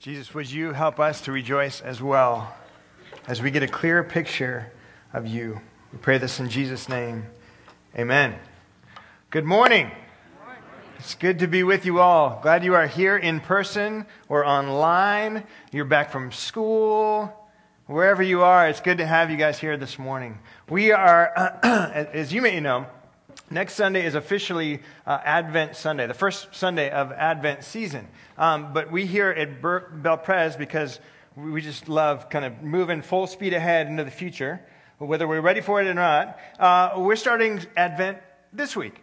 Jesus, would you help us to rejoice as well as we get a clearer picture of you? We pray this in Jesus' name. Amen. Good morning. It's good to be with you all. Glad you are here in person or online. You're back from school. Wherever you are, it's good to have you guys here this morning. We are, as you may know, Next Sunday is officially uh, Advent Sunday, the first Sunday of Advent season. Um, but we here at Ber- Belpres, because we just love kind of moving full speed ahead into the future, whether we're ready for it or not, uh, we're starting Advent this week.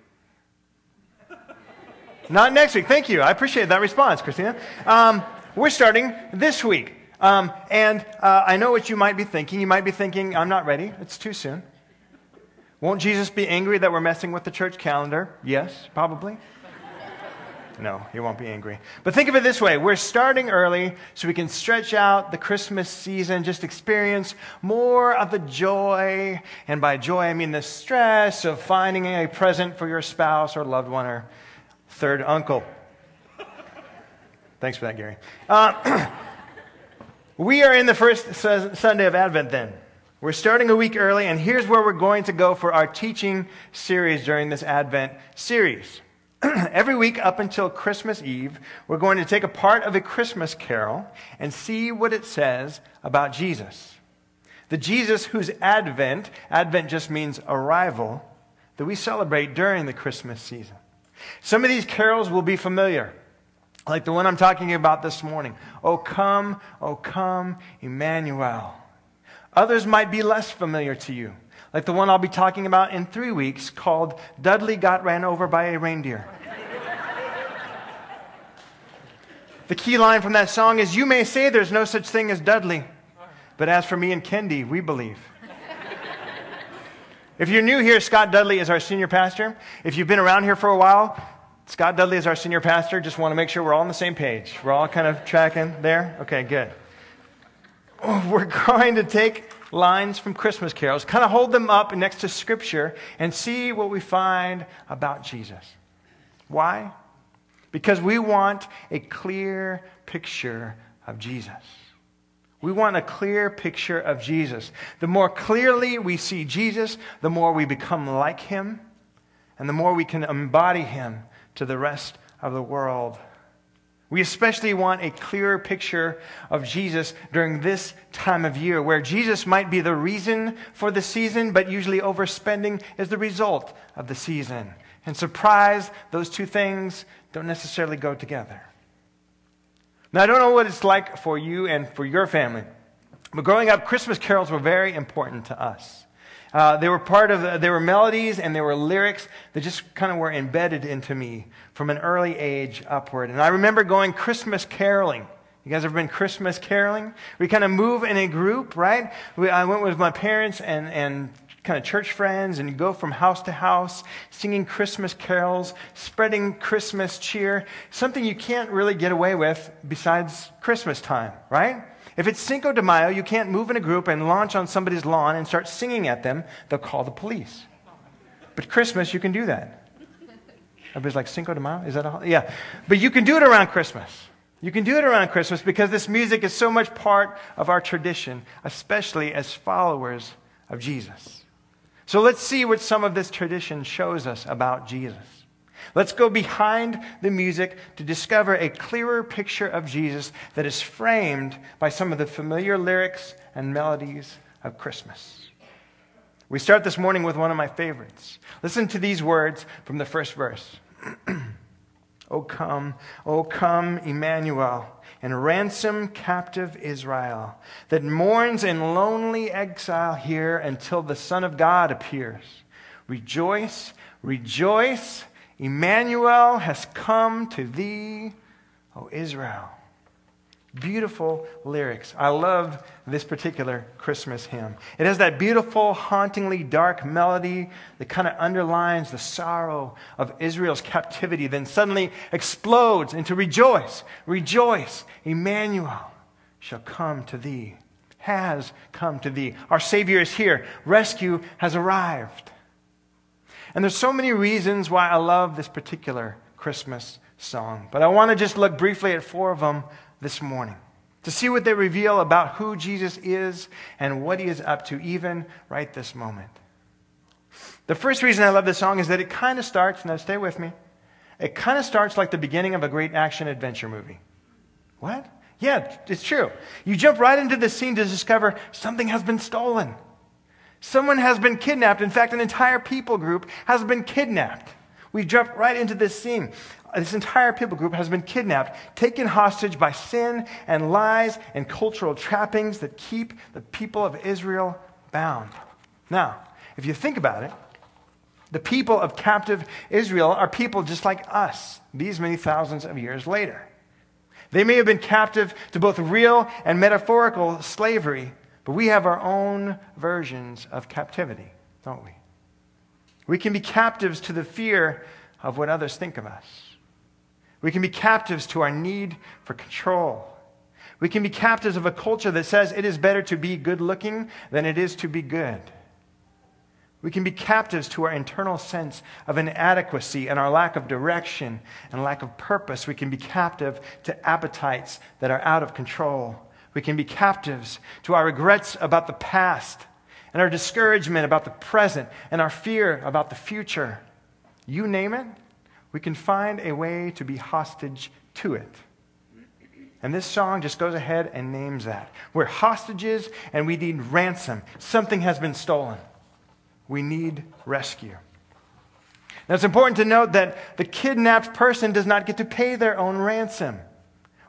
not next week. Thank you. I appreciate that response, Christina. Um, we're starting this week. Um, and uh, I know what you might be thinking. You might be thinking, I'm not ready. It's too soon. Won't Jesus be angry that we're messing with the church calendar? Yes, probably. No, he won't be angry. But think of it this way we're starting early so we can stretch out the Christmas season, just experience more of the joy. And by joy, I mean the stress of finding a present for your spouse or loved one or third uncle. Thanks for that, Gary. Uh, we are in the first Sunday of Advent then. We're starting a week early, and here's where we're going to go for our teaching series during this Advent series. Every week up until Christmas Eve, we're going to take a part of a Christmas carol and see what it says about Jesus. The Jesus whose advent, advent just means arrival, that we celebrate during the Christmas season. Some of these carols will be familiar, like the one I'm talking about this morning. Oh, come, oh, come, Emmanuel. Others might be less familiar to you, like the one I'll be talking about in three weeks called Dudley Got Ran Over by a Reindeer. the key line from that song is You may say there's no such thing as Dudley, but as for me and Kendi, we believe. if you're new here, Scott Dudley is our senior pastor. If you've been around here for a while, Scott Dudley is our senior pastor. Just want to make sure we're all on the same page. We're all kind of tracking there? Okay, good. we're going to take lines from Christmas carols, kind of hold them up next to Scripture, and see what we find about Jesus. Why? Because we want a clear picture of Jesus. We want a clear picture of Jesus. The more clearly we see Jesus, the more we become like him, and the more we can embody him to the rest of the world. We especially want a clearer picture of Jesus during this time of year, where Jesus might be the reason for the season, but usually overspending is the result of the season. And surprise, those two things don't necessarily go together. Now, I don't know what it's like for you and for your family, but growing up, Christmas carols were very important to us. Uh, they were part of, the, they were melodies and they were lyrics that just kind of were embedded into me from an early age upward. And I remember going Christmas caroling. You guys ever been Christmas caroling? We kind of move in a group, right? We, I went with my parents and, and kind of church friends and go from house to house singing Christmas carols, spreading Christmas cheer, something you can't really get away with besides Christmas time, right? If it's Cinco de Mayo, you can't move in a group and launch on somebody's lawn and start singing at them. They'll call the police. But Christmas, you can do that. Everybody's like, Cinco de Mayo? Is that a Yeah. But you can do it around Christmas. You can do it around Christmas because this music is so much part of our tradition, especially as followers of Jesus. So let's see what some of this tradition shows us about Jesus. Let's go behind the music to discover a clearer picture of Jesus that is framed by some of the familiar lyrics and melodies of Christmas. We start this morning with one of my favorites. Listen to these words from the first verse. O come, O come, Emmanuel, and ransom captive Israel that mourns in lonely exile here until the Son of God appears. Rejoice, rejoice Emmanuel has come to thee, O Israel. Beautiful lyrics. I love this particular Christmas hymn. It has that beautiful, hauntingly dark melody that kind of underlines the sorrow of Israel's captivity, then suddenly explodes into rejoice, rejoice. Emmanuel shall come to thee, has come to thee. Our Savior is here. Rescue has arrived. And there's so many reasons why I love this particular Christmas song. But I want to just look briefly at four of them this morning. to see what they reveal about who Jesus is and what he is up to, even right this moment. The first reason I love this song is that it kind of starts, now stay with me, it kind of starts like the beginning of a great action adventure movie. What? Yeah, it's true. You jump right into the scene to discover something has been stolen. Someone has been kidnapped. In fact, an entire people group has been kidnapped. We jump right into this scene. This entire people group has been kidnapped, taken hostage by sin and lies and cultural trappings that keep the people of Israel bound. Now, if you think about it, the people of captive Israel are people just like us, these many thousands of years later. They may have been captive to both real and metaphorical slavery, but we have our own versions of captivity, don't we? We can be captives to the fear of what others think of us. We can be captives to our need for control. We can be captives of a culture that says it is better to be good looking than it is to be good. We can be captives to our internal sense of inadequacy and our lack of direction and lack of purpose. We can be captive to appetites that are out of control. We can be captives to our regrets about the past and our discouragement about the present and our fear about the future. You name it, we can find a way to be hostage to it. And this song just goes ahead and names that. We're hostages and we need ransom. Something has been stolen. We need rescue. Now, it's important to note that the kidnapped person does not get to pay their own ransom.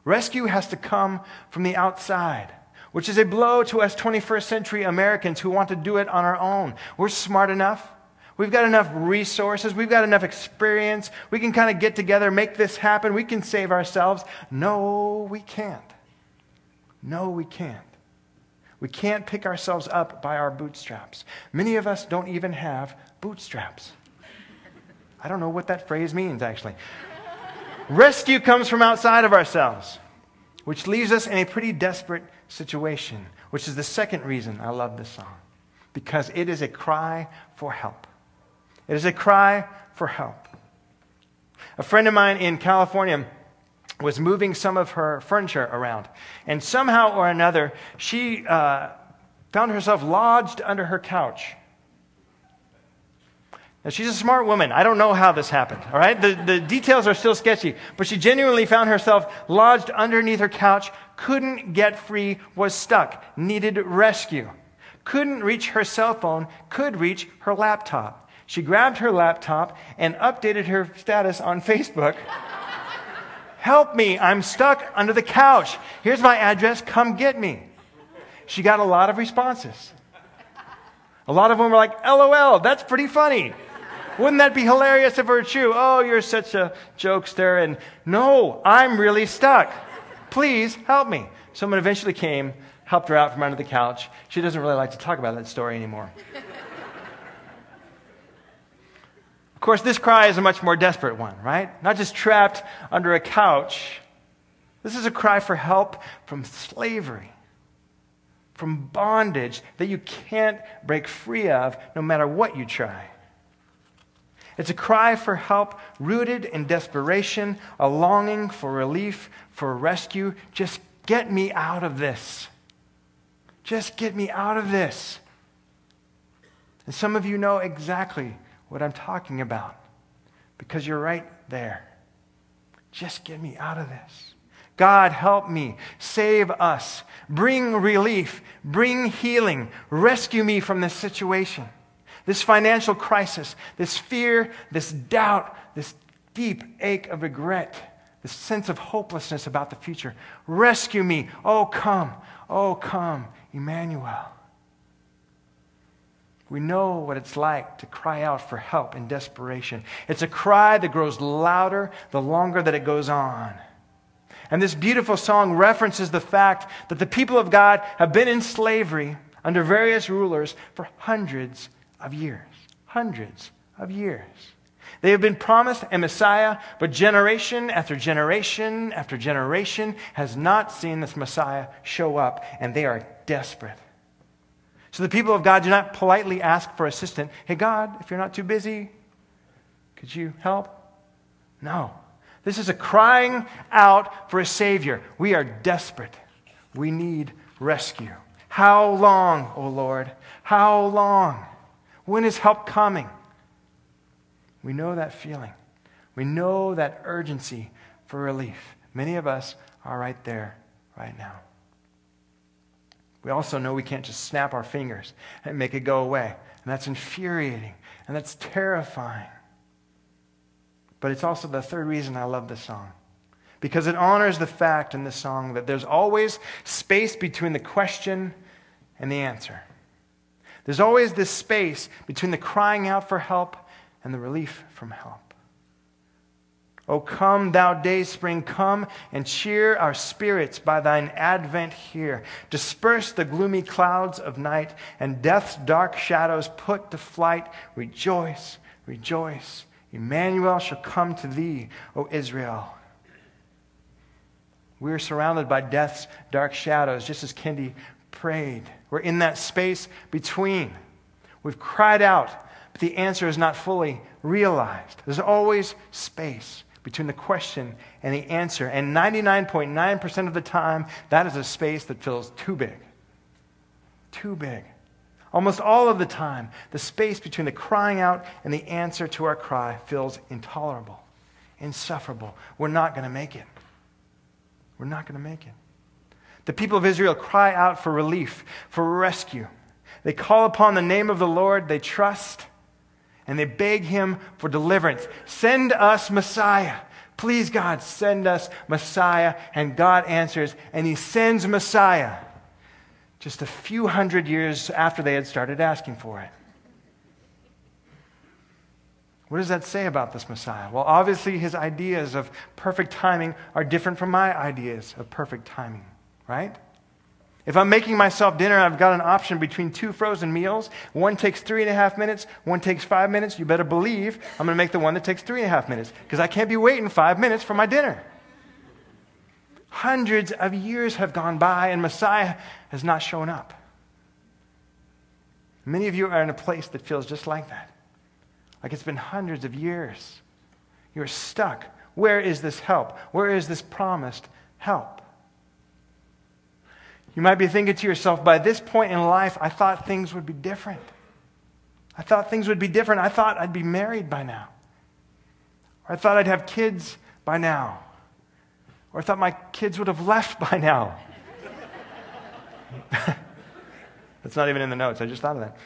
Rescue has to come from the outside which is a blow to us 21st century Americans who want to do it on our own. We're smart enough. We've got enough resources. We've got enough experience. We can kind of get together, make this happen. We can save ourselves. No, we can't. No, we can't. We can't pick ourselves up by our bootstraps. Many of us don't even have bootstraps. I don't know what that phrase means, actually. Rescue comes from outside of ourselves, which leaves us in a pretty desperate situation, which is the second reason I love this song, because it is a cry for help. It is a cry for help. A friend of mine in California was moving some of her furniture around, and somehow or another, she uh, found herself lodged under her couch. She's a smart woman. I don't know how this happened, all right? The, the details are still sketchy, but she genuinely found herself lodged underneath her couch, couldn't get free, was stuck, needed rescue. Couldn't reach her cell phone, could reach her laptop. She grabbed her laptop and updated her status on Facebook. Help me, I'm stuck under the couch. Here's my address, come get me. She got a lot of responses. A lot of them were like, LOL, that's pretty funny. Wouldn't that be hilarious if it were true? Oh, you're such a jokester. And no, I'm really stuck. Please help me. Someone eventually came, helped her out from under the couch. She doesn't really like to talk about that story anymore. of course, this cry is a much more desperate one, right? Not just trapped under a couch. This is a cry for help from slavery, from bondage that you can't break free of no matter what you try. It's a cry for help rooted in desperation, a longing for relief, for rescue. Just get me out of this. Just get me out of this. And some of you know exactly what I'm talking about because you're right there. Just get me out of this. God, help me. Save us. Bring relief. Bring healing. Rescue me from this situation this financial crisis, this fear, this doubt, this deep ache of regret, this sense of hopelessness about the future. Rescue me. Oh, come. Oh, come, Emmanuel. We know what it's like to cry out for help in desperation. It's a cry that grows louder the longer that it goes on. And this beautiful song references the fact that the people of God have been in slavery under various rulers for hundreds of years. Hundreds of years. They have been promised a Messiah, but generation after generation after generation has not seen this Messiah show up, and they are desperate. So the people of God do not politely ask for assistance. Hey, God, if you're not too busy, could you help? No. This is a crying out for a Savior. We are desperate. We need rescue. How long, O oh Lord? How long? When is help coming? We know that feeling. We know that urgency for relief. Many of us are right there right now. We also know we can't just snap our fingers and make it go away. And that's infuriating and that's terrifying. But it's also the third reason I love this song. Because it honors the fact in this song that there's always space between the question and the answer. There's always this space between the crying out for help and the relief from help. O come, thou day spring, come and cheer our spirits by thine advent here. Disperse the gloomy clouds of night and death's dark shadows put to flight. Rejoice, rejoice. Emmanuel shall come to thee, O Israel. We're surrounded by death's dark shadows, just as Kendi prayed. We're in that space between. We've cried out, but the answer is not fully realized. There's always space between the question and the answer. And 99.9% of the time, that is a space that feels too big. Too big. Almost all of the time, the space between the crying out and the answer to our cry feels intolerable, insufferable. We're not going to make it. We're not going to make it. The people of Israel cry out for relief, for rescue. They call upon the name of the Lord, they trust and they beg him for deliverance. Send us Messiah. Please, God, send us Messiah. And God answers, and he sends Messiah just a few hundred years after they had started asking for it. What does that say about this Messiah? Well, obviously, his ideas of perfect timing are different from my ideas of perfect timing, right? If I'm making myself dinner, I've got an option between two frozen meals. One takes three and a half minutes, one takes five minutes. You better believe I'm going to make the one that takes three and a half minutes because I can't be waiting five minutes for my dinner. Hundreds of years have gone by and Messiah has not shown up. Many of you are in a place that feels just like that. Like it's been hundreds of years. You're stuck. Where is this help? Where is this promised help? You might be thinking to yourself, by this point in life, I thought things would be different. I thought things would be different. I thought I'd be married by now. Or I thought I'd have kids by now. Or I thought my kids would have left by now. That's not even in the notes. I just thought of that.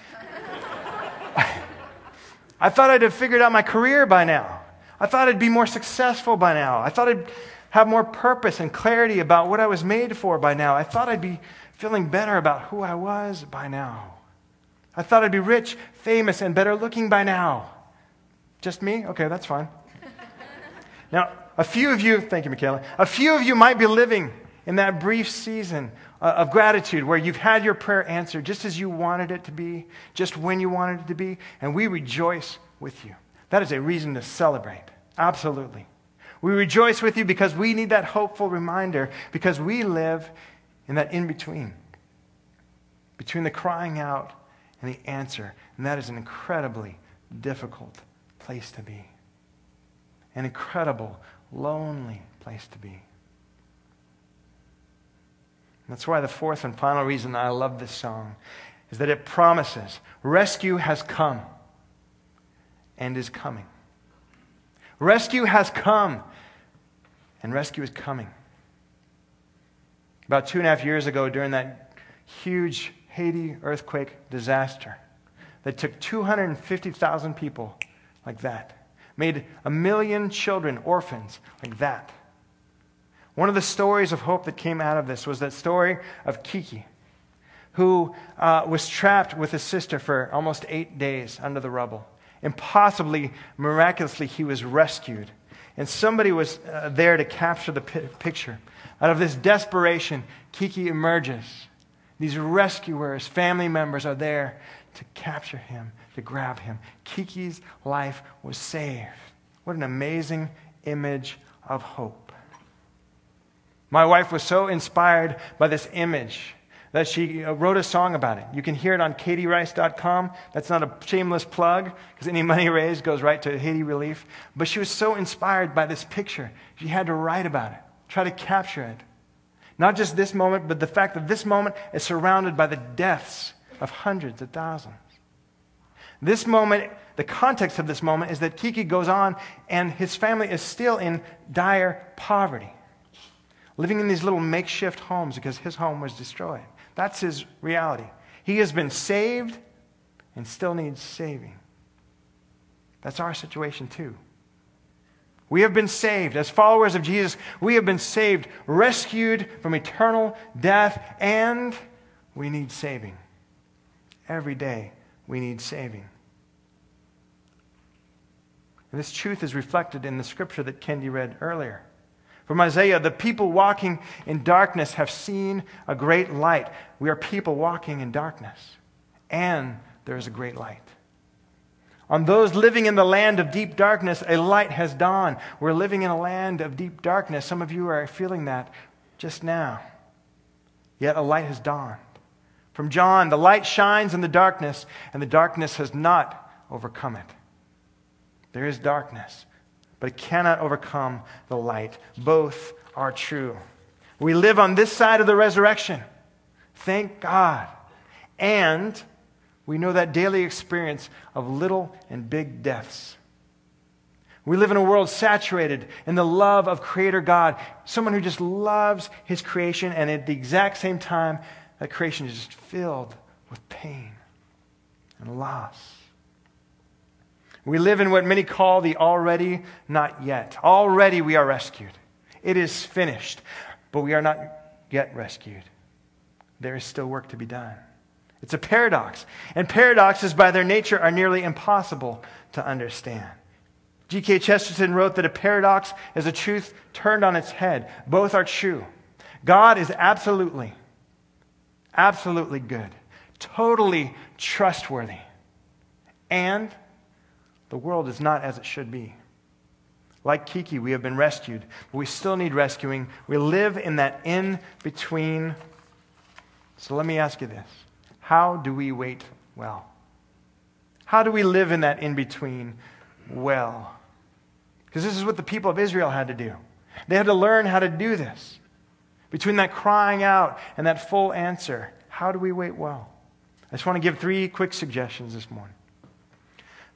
I thought I'd have figured out my career by now. I thought I'd be more successful by now. I thought I'd have more purpose and clarity about what I was made for by now. I thought I'd be feeling better about who I was by now. I thought I'd be rich, famous, and better looking by now. Just me? Okay, that's fine. now, a few of you, thank you, Michaela, a few of you might be living in that brief season uh, of gratitude where you've had your prayer answered just as you wanted it to be, just when you wanted it to be, and we rejoice with you. That is a reason to celebrate. Absolutely. We rejoice with you because we need that hopeful reminder, because we live in that in between, between the crying out and the answer. And that is an incredibly difficult place to be, an incredible, lonely place to be. That's why the fourth and final reason I love this song is that it promises rescue has come and is coming. Rescue has come, and rescue is coming. About two and a half years ago, during that huge Haiti earthquake disaster that took 250,000 people like that, made a million children orphans like that. One of the stories of hope that came out of this was that story of Kiki, who uh, was trapped with his sister for almost eight days under the rubble. Impossibly, miraculously, he was rescued. And somebody was uh, there to capture the p- picture. Out of this desperation, Kiki emerges. These rescuers, family members are there to capture him, to grab him. Kiki's life was saved. What an amazing image of hope. My wife was so inspired by this image that she uh, wrote a song about it. You can hear it on katierice.com. That's not a shameless plug because any money raised goes right to Haiti relief. But she was so inspired by this picture, she had to write about it, try to capture it. Not just this moment, but the fact that this moment is surrounded by the deaths of hundreds of thousands. This moment, the context of this moment is that Kiki goes on and his family is still in dire poverty, living in these little makeshift homes because his home was destroyed. That's his reality. He has been saved and still needs saving. That's our situation too. We have been saved. As followers of Jesus, we have been saved, rescued from eternal death, and we need saving. Every day, we need saving. And this truth is reflected in the scripture that Kendi read earlier. From Isaiah, the people walking in darkness have seen a great light. We are people walking in darkness, and there is a great light. On those living in the land of deep darkness, a light has dawned. We're living in a land of deep darkness. Some of you are feeling that just now. Yet a light has dawned. From John, the light shines in the darkness, and the darkness has not overcome it. There is darkness, but it cannot overcome the light. Both are true. We live on this side of the resurrection. Thank God. And we know that daily experience of little and big deaths. We live in a world saturated in the love of Creator God, someone who just loves His creation, and at the exact same time, that creation is just filled with pain and loss. We live in what many call the already, not yet. Already we are rescued. It is finished, but we are not yet rescued. There is still work to be done. It's a paradox. And paradoxes, by their nature, are nearly impossible to understand. G.K. Chesterton wrote that a paradox is a truth turned on its head. Both are true. God is absolutely, absolutely good, totally trustworthy. And the world is not as it should be. Like Kiki, we have been rescued, but we still need rescuing. We live in that in between. So let me ask you this How do we wait well? How do we live in that in between well? Because this is what the people of Israel had to do. They had to learn how to do this. Between that crying out and that full answer, how do we wait well? I just want to give three quick suggestions this morning.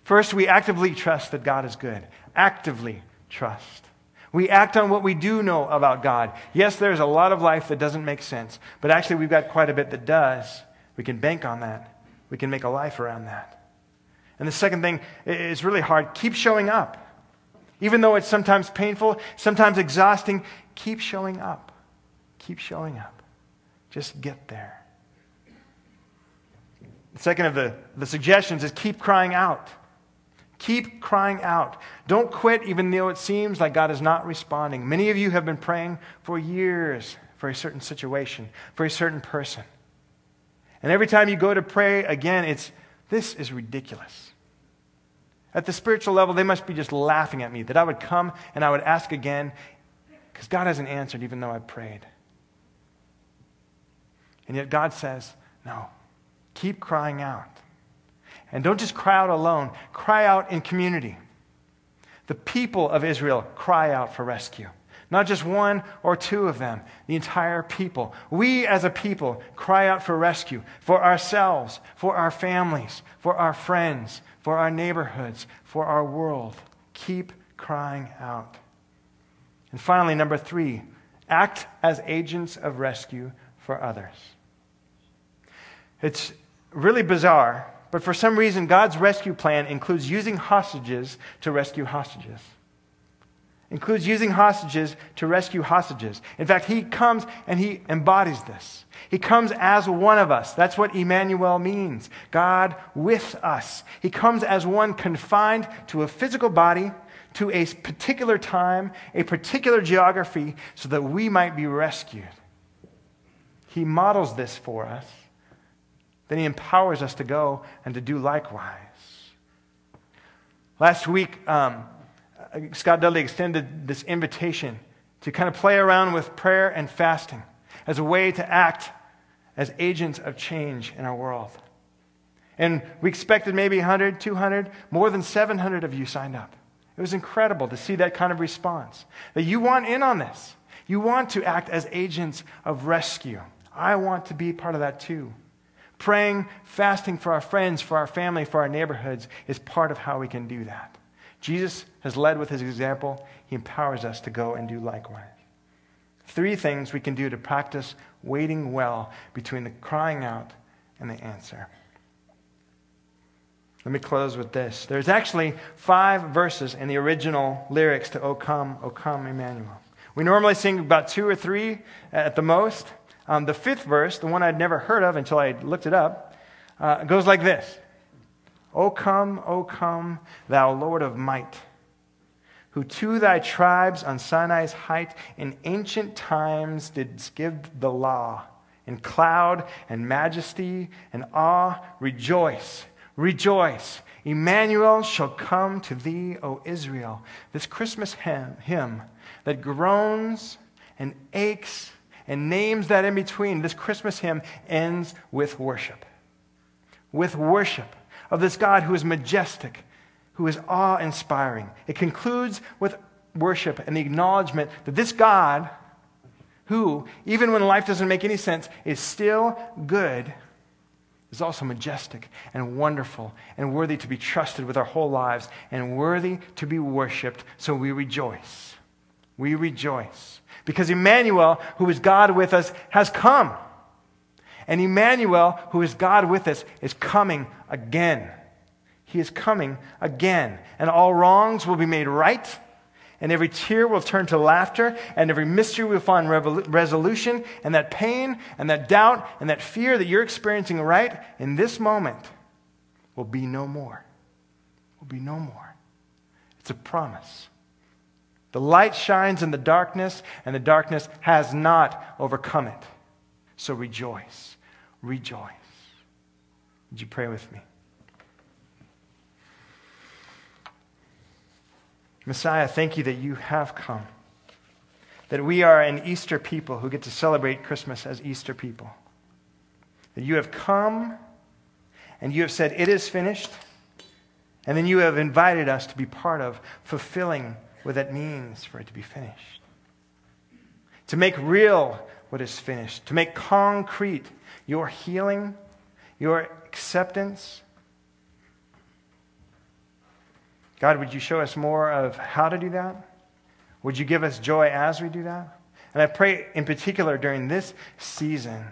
First, we actively trust that God is good. Actively trust. We act on what we do know about God. Yes, there's a lot of life that doesn't make sense, but actually, we've got quite a bit that does. We can bank on that. We can make a life around that. And the second thing is really hard keep showing up. Even though it's sometimes painful, sometimes exhausting, keep showing up. Keep showing up. Just get there. The second of the, the suggestions is keep crying out. Keep crying out. Don't quit even though it seems like God is not responding. Many of you have been praying for years for a certain situation, for a certain person. And every time you go to pray again, it's this is ridiculous. At the spiritual level, they must be just laughing at me that I would come and I would ask again because God hasn't answered even though I prayed. And yet God says, no, keep crying out. And don't just cry out alone, cry out in community. The people of Israel cry out for rescue. Not just one or two of them, the entire people. We as a people cry out for rescue for ourselves, for our families, for our friends, for our neighborhoods, for our world. Keep crying out. And finally, number three, act as agents of rescue for others. It's really bizarre but for some reason, God's rescue plan includes using hostages to rescue hostages. Includes using hostages to rescue hostages. In fact, he comes and he embodies this. He comes as one of us. That's what Emmanuel means God with us. He comes as one confined to a physical body, to a particular time, a particular geography, so that we might be rescued. He models this for us then he empowers us to go and to do likewise. Last week, um, Scott Dudley extended this invitation to kind of play around with prayer and fasting as a way to act as agents of change in our world. And we expected maybe 100, 200, more than 700 of you signed up. It was incredible to see that kind of response. That you want in on this. You want to act as agents of rescue. I want to be part of that too. Praying, fasting for our friends, for our family, for our neighborhoods is part of how we can do that. Jesus has led with his example. He empowers us to go and do likewise. Three things we can do to practice waiting well between the crying out and the answer. Let me close with this. There's actually five verses in the original lyrics to O Come, O Come, Emmanuel. We normally sing about two or three at the most. Um, the fifth verse, the one I'd never heard of until I looked it up, uh, goes like this O come, O come, thou Lord of might, who to thy tribes on Sinai's height in ancient times didst give the law. In cloud and majesty and awe, rejoice Rejoice. Emmanuel shall come to thee, O Israel. This Christmas hymn, hymn that groans and aches and names that in between, this Christmas hymn ends with worship. With worship of this God who is majestic, who is awe inspiring. It concludes with worship and the acknowledgement that this God, who, even when life doesn't make any sense, is still good is also majestic and wonderful and worthy to be trusted with our whole lives and worthy to be worshiped. So we rejoice. We rejoice. Because Emmanuel, who is God with us, has come. And Emmanuel, who is God with us, is coming again. He is coming again. And all wrongs will be made right and every tear will turn to laughter, and every mystery will find resolution, and that pain and that doubt and that fear that you're experiencing right in this moment will be no more. Will be no more. It's a promise. The light shines in the darkness, and the darkness has not overcome it. So rejoice. Rejoice. Would you pray with me? Messiah, thank you that you have come. That we are an Easter people who get to celebrate Christmas as Easter people. That you have come and you have said, It is finished. And then you have invited us to be part of fulfilling what that means for it to be finished. To make real what is finished, to make concrete your healing, your acceptance, God, would you show us more of how to do that? Would you give us joy as we do that? And I pray in particular during this season,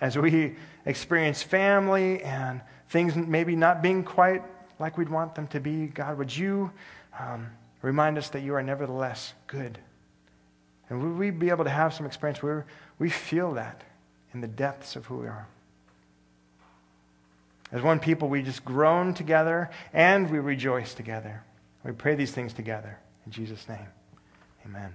as we experience family and things maybe not being quite like we'd want them to be, God, would you um, remind us that you are nevertheless good? And would we be able to have some experience where we feel that in the depths of who we are? As one people, we just groan together and we rejoice together. We pray these things together. In Jesus' name, amen.